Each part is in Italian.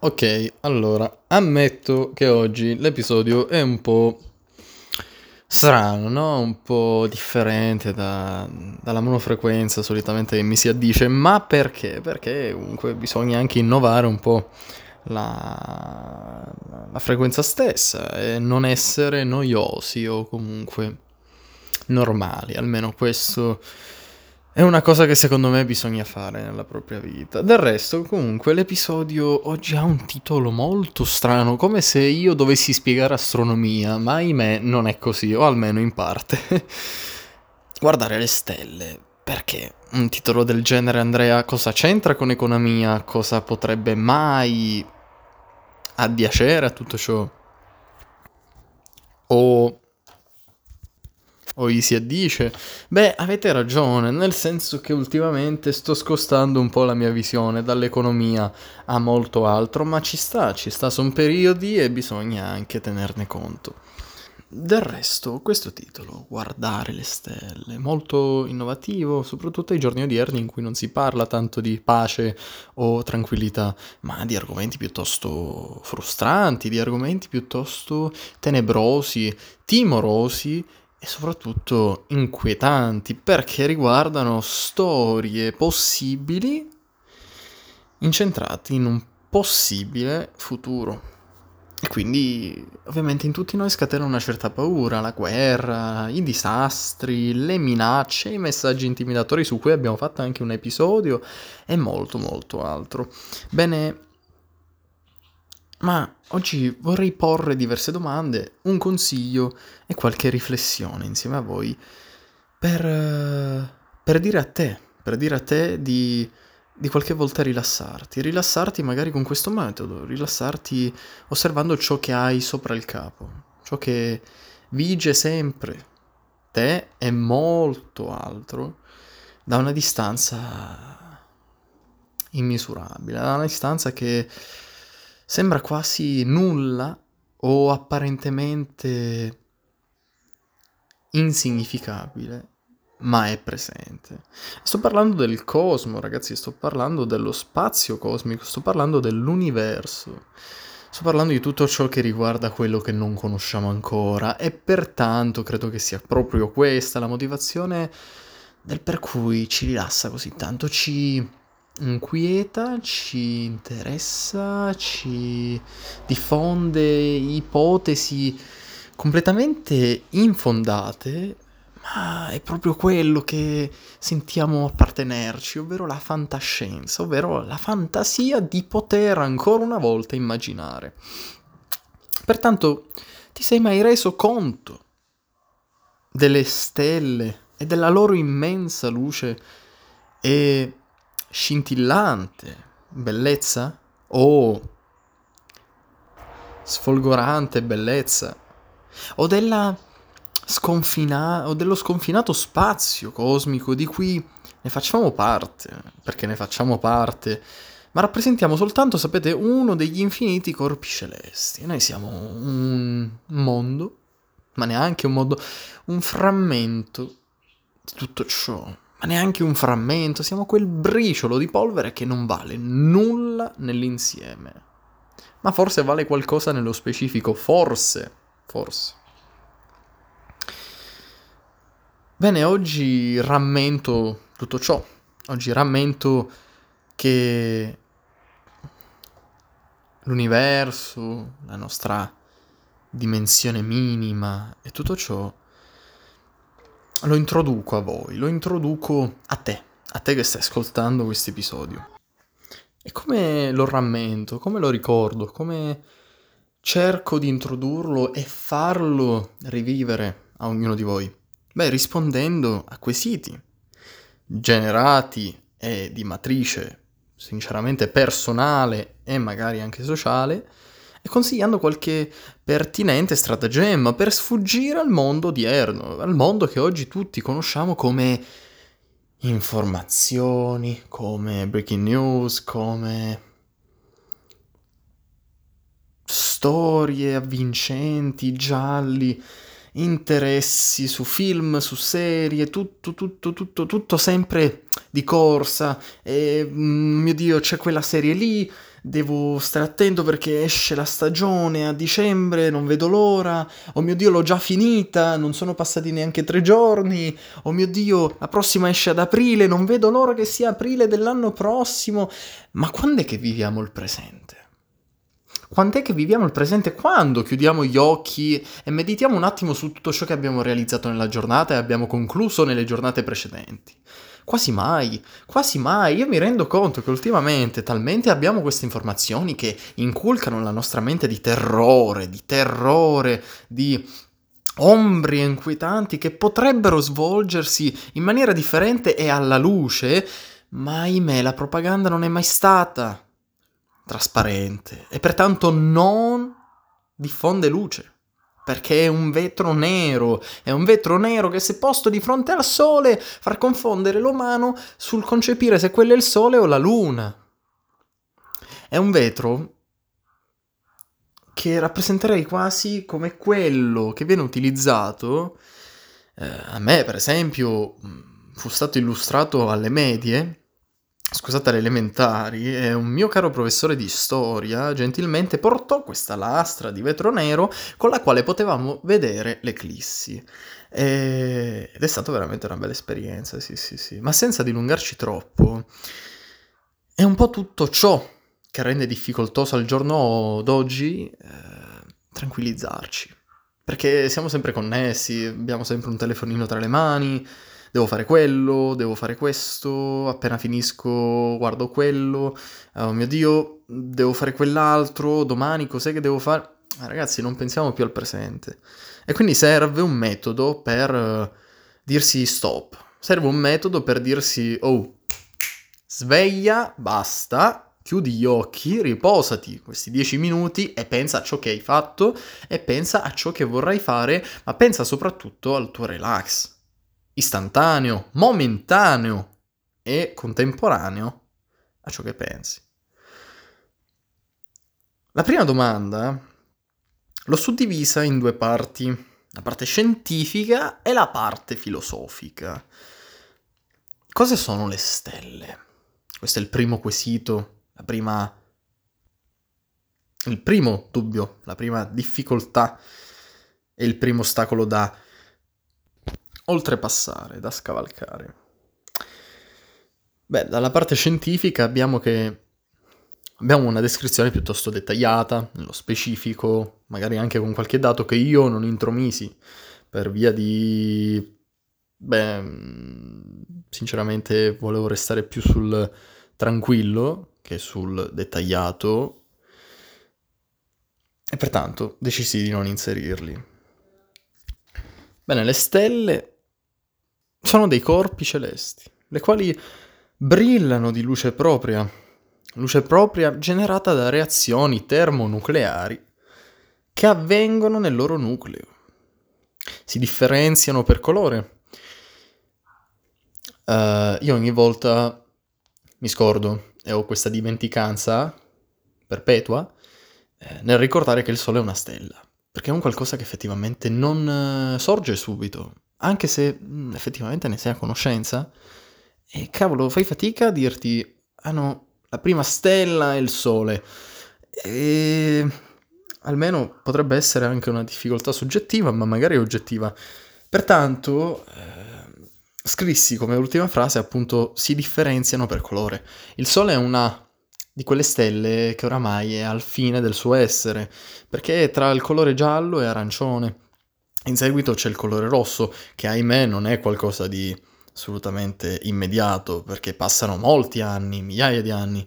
Ok, allora, ammetto che oggi l'episodio è un po' strano, no? Un po' differente da- dalla monofrequenza solitamente che mi si addice, ma perché? Perché comunque bisogna anche innovare un po' la, la frequenza stessa e non essere noiosi o comunque normali, almeno questo è una cosa che secondo me bisogna fare nella propria vita. Del resto, comunque, l'episodio oggi ha un titolo molto strano, come se io dovessi spiegare astronomia, ma ahimè non è così, o almeno in parte. Guardare le stelle. Perché un titolo del genere, Andrea, cosa c'entra con economia? Cosa potrebbe mai addiacere a tutto ciò? O o gli si addice. Beh, avete ragione, nel senso che ultimamente sto scostando un po' la mia visione dall'economia a molto altro, ma ci sta, ci sta, sono periodi e bisogna anche tenerne conto. Del resto, questo titolo, Guardare le stelle, molto innovativo, soprattutto ai giorni odierni in cui non si parla tanto di pace o tranquillità, ma di argomenti piuttosto frustranti, di argomenti piuttosto tenebrosi, timorosi e soprattutto inquietanti perché riguardano storie possibili incentrati in un possibile futuro. E quindi ovviamente in tutti noi scatena una certa paura, la guerra, i disastri, le minacce, i messaggi intimidatori su cui abbiamo fatto anche un episodio e molto molto altro. Bene, ma oggi vorrei porre diverse domande, un consiglio e qualche riflessione insieme a voi per, eh, per dire a te, per dire a te di, di qualche volta rilassarti, rilassarti magari con questo metodo, rilassarti osservando ciò che hai sopra il capo, ciò che vige sempre te e molto altro da una distanza immisurabile, da una distanza che sembra quasi nulla o apparentemente insignificabile, ma è presente. Sto parlando del cosmo, ragazzi, sto parlando dello spazio cosmico, sto parlando dell'universo. Sto parlando di tutto ciò che riguarda quello che non conosciamo ancora e pertanto credo che sia proprio questa la motivazione del per cui ci rilassa così tanto, ci inquieta, ci interessa, ci diffonde ipotesi completamente infondate, ma è proprio quello che sentiamo appartenerci, ovvero la fantascienza, ovvero la fantasia di poter ancora una volta immaginare. Pertanto, ti sei mai reso conto delle stelle e della loro immensa luce e scintillante bellezza? O sfolgorante bellezza? O della sconfina- o dello sconfinato spazio cosmico di cui ne facciamo parte, perché ne facciamo parte, ma rappresentiamo soltanto, sapete, uno degli infiniti corpi celesti. Noi siamo un mondo, ma neanche un mondo, un frammento di tutto ciò ma neanche un frammento, siamo quel briciolo di polvere che non vale nulla nell'insieme. Ma forse vale qualcosa nello specifico, forse, forse. Bene, oggi rammento tutto ciò. Oggi rammento che l'universo, la nostra dimensione minima e tutto ciò lo introduco a voi, lo introduco a te, a te che stai ascoltando questo episodio. E come lo rammento, come lo ricordo, come cerco di introdurlo e farlo rivivere a ognuno di voi? Beh, rispondendo a quesiti generati e di matrice sinceramente personale e magari anche sociale, consigliando qualche pertinente stratagemma per sfuggire al mondo odierno, al mondo che oggi tutti conosciamo come informazioni, come breaking news, come storie avvincenti, gialli, interessi su film, su serie, tutto, tutto, tutto, tutto sempre di corsa. E, mm, mio Dio, c'è quella serie lì, devo stare attento perché esce la stagione a dicembre, non vedo l'ora, oh mio Dio l'ho già finita, non sono passati neanche tre giorni, oh mio Dio la prossima esce ad aprile, non vedo l'ora che sia aprile dell'anno prossimo, ma quando è che viviamo il presente? Quant'è che viviamo il presente? Quando chiudiamo gli occhi e meditiamo un attimo su tutto ciò che abbiamo realizzato nella giornata e abbiamo concluso nelle giornate precedenti? Quasi mai, quasi mai. Io mi rendo conto che ultimamente talmente abbiamo queste informazioni che inculcano la nostra mente di terrore, di terrore, di ombri inquietanti che potrebbero svolgersi in maniera differente e alla luce, ma ahimè la propaganda non è mai stata trasparente e pertanto non diffonde luce perché è un vetro nero, è un vetro nero che se posto di fronte al sole fa confondere l'umano sul concepire se quello è il sole o la luna. È un vetro che rappresenterei quasi come quello che viene utilizzato, eh, a me per esempio fu stato illustrato alle medie, scusate, alle elementari, e un mio caro professore di storia gentilmente portò questa lastra di vetro nero con la quale potevamo vedere l'eclissi. E... Ed è stata veramente una bella esperienza, sì, sì, sì. Ma senza dilungarci troppo, è un po' tutto ciò che rende difficoltoso al giorno d'oggi eh, tranquillizzarci. Perché siamo sempre connessi, abbiamo sempre un telefonino tra le mani, devo fare quello, devo fare questo, appena finisco guardo quello, oh mio Dio, devo fare quell'altro, domani cos'è che devo fare? Ah, ragazzi, non pensiamo più al presente. E quindi serve un metodo per uh, dirsi stop, serve un metodo per dirsi oh, sveglia, basta, chiudi gli occhi, riposati questi dieci minuti e pensa a ciò che hai fatto e pensa a ciò che vorrai fare, ma pensa soprattutto al tuo relax istantaneo, momentaneo e contemporaneo a ciò che pensi. La prima domanda l'ho suddivisa in due parti, la parte scientifica e la parte filosofica. Cosa sono le stelle? Questo è il primo quesito, la prima... il primo dubbio, la prima difficoltà e il primo ostacolo da oltrepassare, da scavalcare. Beh, dalla parte scientifica abbiamo che abbiamo una descrizione piuttosto dettagliata, nello specifico, magari anche con qualche dato che io non intromisi per via di beh, sinceramente volevo restare più sul tranquillo che sul dettagliato e pertanto decisi di non inserirli. Bene, le stelle sono dei corpi celesti, le quali brillano di luce propria, luce propria generata da reazioni termonucleari che avvengono nel loro nucleo. Si differenziano per colore. Uh, io ogni volta mi scordo e ho questa dimenticanza perpetua eh, nel ricordare che il Sole è una stella, perché è un qualcosa che effettivamente non uh, sorge subito, anche se mh, mm, effettivamente ne sei a conoscenza, e cavolo, fai fatica a dirti, ah no, la prima stella è il Sole. E almeno potrebbe essere anche una difficoltà soggettiva, ma magari oggettiva. Pertanto, eh, scrissi come ultima frase appunto si differenziano per colore. Il Sole è una di quelle stelle che oramai è al fine del suo essere, perché è tra il colore giallo e arancione. In seguito c'è il colore rosso, che ahimè non è qualcosa di assolutamente immediato, perché passano molti anni, migliaia di anni.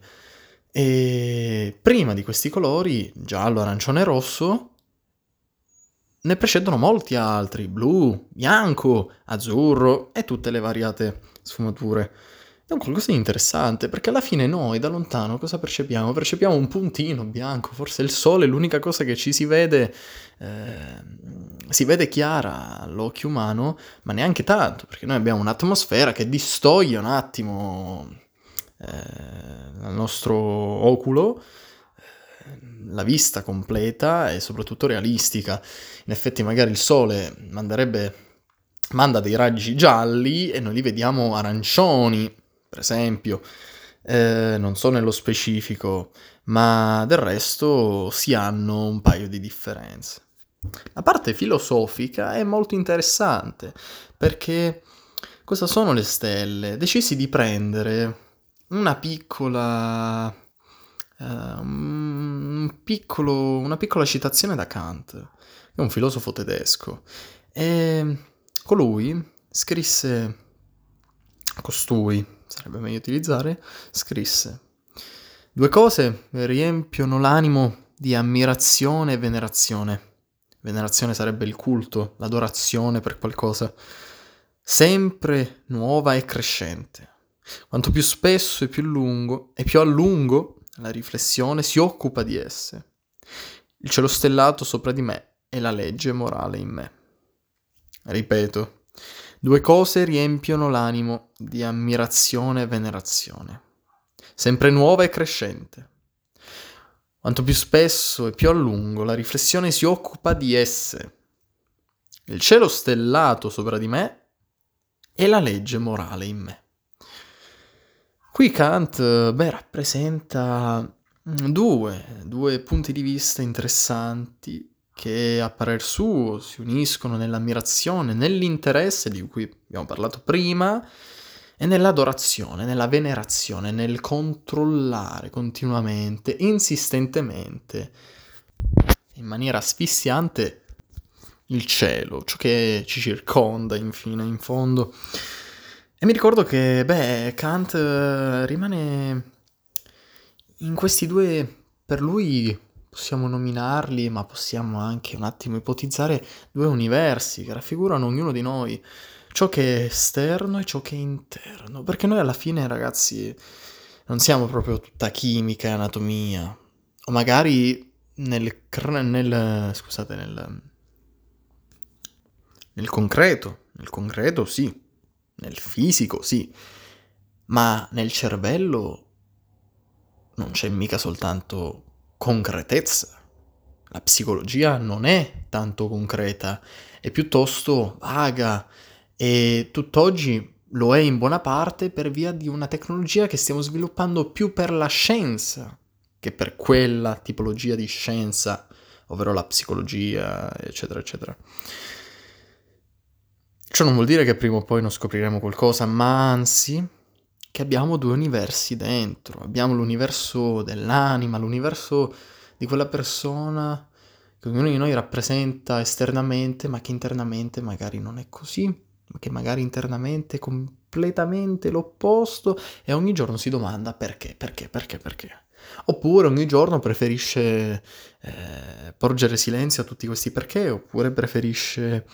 E prima di questi colori, giallo, arancione e rosso, ne precedono molti altri, blu, bianco, azzurro e tutte le variate sfumature. È un qualcosa di interessante, perché alla fine noi da lontano cosa percepiamo? Percepiamo un puntino bianco, forse il sole è l'unica cosa che ci si vede, eh, si vede chiara all'occhio umano, ma neanche tanto, perché noi abbiamo un'atmosfera che distoglie un attimo eh, dal nostro oculo eh, la vista completa e soprattutto realistica. In effetti magari il sole manderebbe, manda dei raggi gialli e noi li vediamo arancioni, per esempio, eh, non so nello specifico, ma del resto si hanno un paio di differenze. La parte filosofica è molto interessante perché cosa sono le stelle? Decisi di prendere una piccola, uh, un piccolo, una piccola citazione da Kant, che è un filosofo tedesco, e colui scrisse, costui, sarebbe meglio utilizzare, scrisse, due cose riempiono l'animo di ammirazione e venerazione. Venerazione sarebbe il culto, l'adorazione per qualcosa, sempre nuova e crescente. Quanto più spesso e più lungo e più a lungo la riflessione si occupa di esse. Il cielo stellato sopra di me è la legge morale in me. Ripeto, Due cose riempiono l'animo di ammirazione e venerazione, sempre nuova e crescente. Quanto più spesso e più a lungo la riflessione si occupa di esse. Il cielo stellato sopra di me e la legge morale in me. Qui Kant beh, rappresenta due, due punti di vista interessanti che a parer suo si uniscono nell'ammirazione, nell'interesse di cui abbiamo parlato prima e nell'adorazione, nella venerazione, nel controllare continuamente, insistentemente, in maniera asfissiante il cielo, ciò che ci circonda infine, in fondo. E mi ricordo che, beh, Kant rimane in questi due, per lui, possiamo nominarli, ma possiamo anche un attimo ipotizzare due universi che raffigurano ognuno di noi, ciò che è esterno e ciò che è interno, perché noi alla fine, ragazzi, non siamo proprio tutta chimica e anatomia, o magari nel, nel scusate, nel, nel concreto, nel concreto sì, nel fisico sì, ma nel cervello non c'è mica soltanto concretezza. La psicologia non è tanto concreta, è piuttosto vaga e tutt'oggi lo è in buona parte per via di una tecnologia che stiamo sviluppando più per la scienza che per quella tipologia di scienza, ovvero la psicologia, eccetera, eccetera. Ciò non vuol dire che prima o poi non scopriremo qualcosa, ma anzi che abbiamo due universi dentro. Abbiamo l'universo dell'anima, l'universo di quella persona che ognuno di noi rappresenta esternamente, ma che internamente magari non è così, ma che magari internamente è completamente l'opposto e ogni giorno si domanda perché, perché, perché, perché. Oppure ogni giorno preferisce eh, porgere silenzio a tutti questi perché, oppure preferisce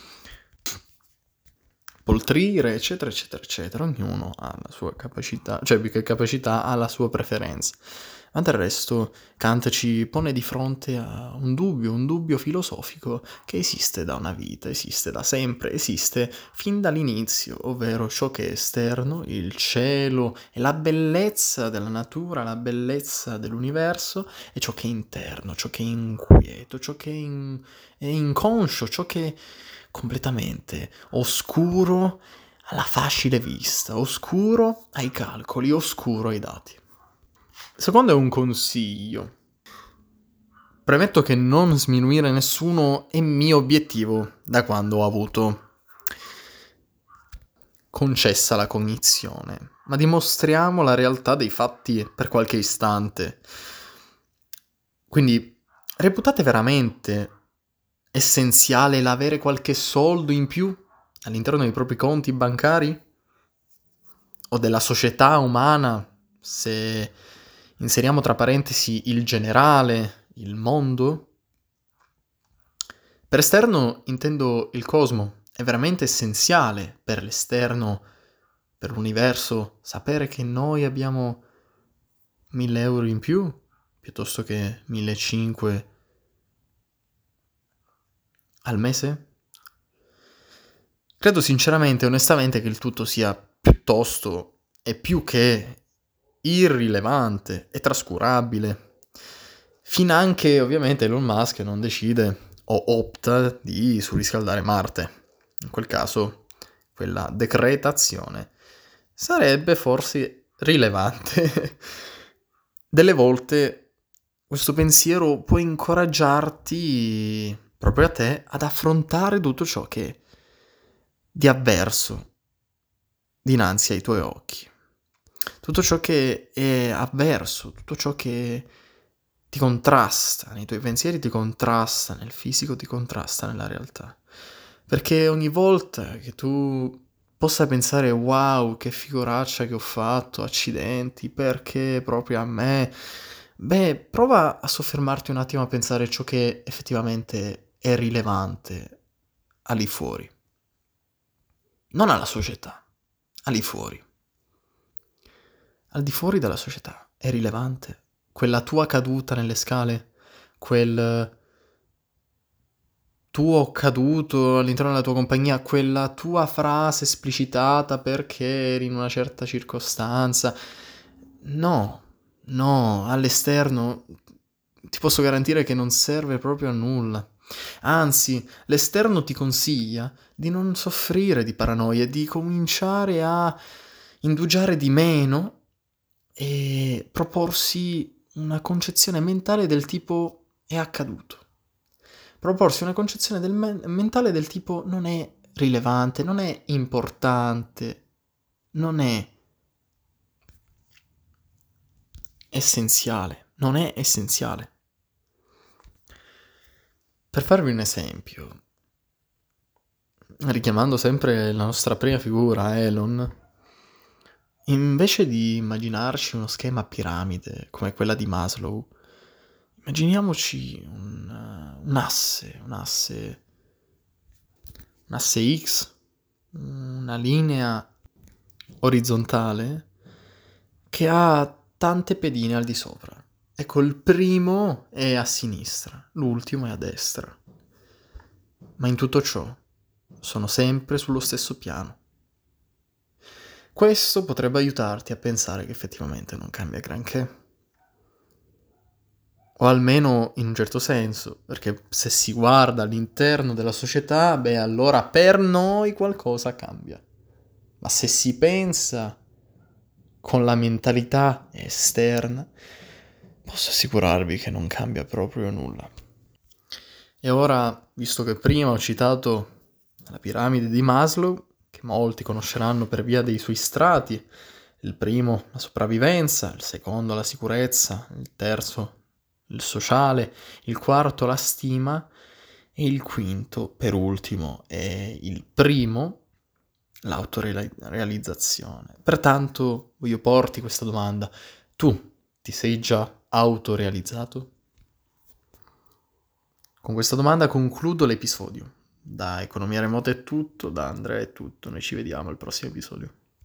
poltrire, eccetera, eccetera, eccetera. Ognuno ha la sua capacità, cioè più che capacità ha la sua preferenza. Ma del resto Kant ci pone di fronte a un dubbio, un dubbio filosofico che esiste da una vita, esiste da sempre, esiste fin dall'inizio, ovvero ciò che è esterno, il cielo e la bellezza della natura, la bellezza dell'universo, e ciò che è interno, ciò che è inquieto, ciò che è, in, è inconscio, ciò che completamente oscuro alla facile vista, oscuro ai calcoli, oscuro ai dati. Secondo è un consiglio. Premetto che non sminuire nessuno è mio obiettivo da quando ho avuto concessa la cognizione, ma dimostriamo la realtà dei fatti per qualche istante. Quindi reputate veramente essenziale l'avere qualche soldo in più all'interno dei propri conti bancari? O della società umana, se inseriamo tra parentesi il generale, il mondo? Per esterno intendo il cosmo, è veramente essenziale per l'esterno, per l'universo, sapere che noi abbiamo mille euro in più piuttosto che 1500 al mese? Credo sinceramente e onestamente che il tutto sia piuttosto e più che irrilevante e trascurabile. Finanche ovviamente Elon Musk non decide o opta di surriscaldare Marte. In quel caso quella decretazione sarebbe forse rilevante. Delle volte questo pensiero può incoraggiarti proprio a te ad affrontare tutto ciò che di avverso dinanzi ai tuoi occhi. Tutto ciò che è avverso, tutto ciò che ti contrasta, nei tuoi pensieri ti contrasta, nel fisico ti contrasta nella realtà. Perché ogni volta che tu possa pensare wow, che figuraccia che ho fatto, accidenti, perché proprio a me? Beh, prova a soffermarti un attimo a pensare ciò che effettivamente è rilevante al di fuori. Non alla società, al di fuori. Al di fuori della società è rilevante quella tua caduta nelle scale, quel tuo caduto all'interno della tua compagnia, quella tua frase esplicitata perché eri in una certa circostanza. No, no, all'esterno ti posso garantire che non serve proprio a nulla. Anzi, l'esterno ti consiglia di non soffrire di paranoia, di cominciare a indugiare di meno e proporsi una concezione mentale del tipo è accaduto. Proporsi una concezione del me- mentale del tipo non è rilevante, non è importante, non è essenziale, non è essenziale. Per farvi un esempio, richiamando sempre la nostra prima figura, Elon, Invece di immaginarci uno schema piramide come quella di Maslow, immaginiamoci un, un asse, un asse, un asse X, una linea orizzontale che ha tante pedine al di sopra. Ecco, il primo è a sinistra, l'ultimo è a destra. Ma in tutto ciò sono sempre sullo stesso piano. Questo potrebbe aiutarti a pensare che effettivamente non cambia granché. O almeno in un certo senso, perché se si guarda all'interno della società, beh allora per noi qualcosa cambia. Ma se si pensa con la mentalità esterna, posso assicurarvi che non cambia proprio nulla. E ora, visto che prima ho citato la piramide di Maslow, che molti conosceranno per via dei suoi strati. Il primo la sopravvivenza, il secondo la sicurezza, il terzo il sociale, il quarto la stima e il quinto, per ultimo, è il primo, l'autorealizzazione. Pertanto voglio porti questa domanda. Tu ti sei già autorealizzato? Con questa domanda concludo l'episodio. Da Economia Remota è tutto, da Andrea è tutto, noi ci vediamo al prossimo episodio.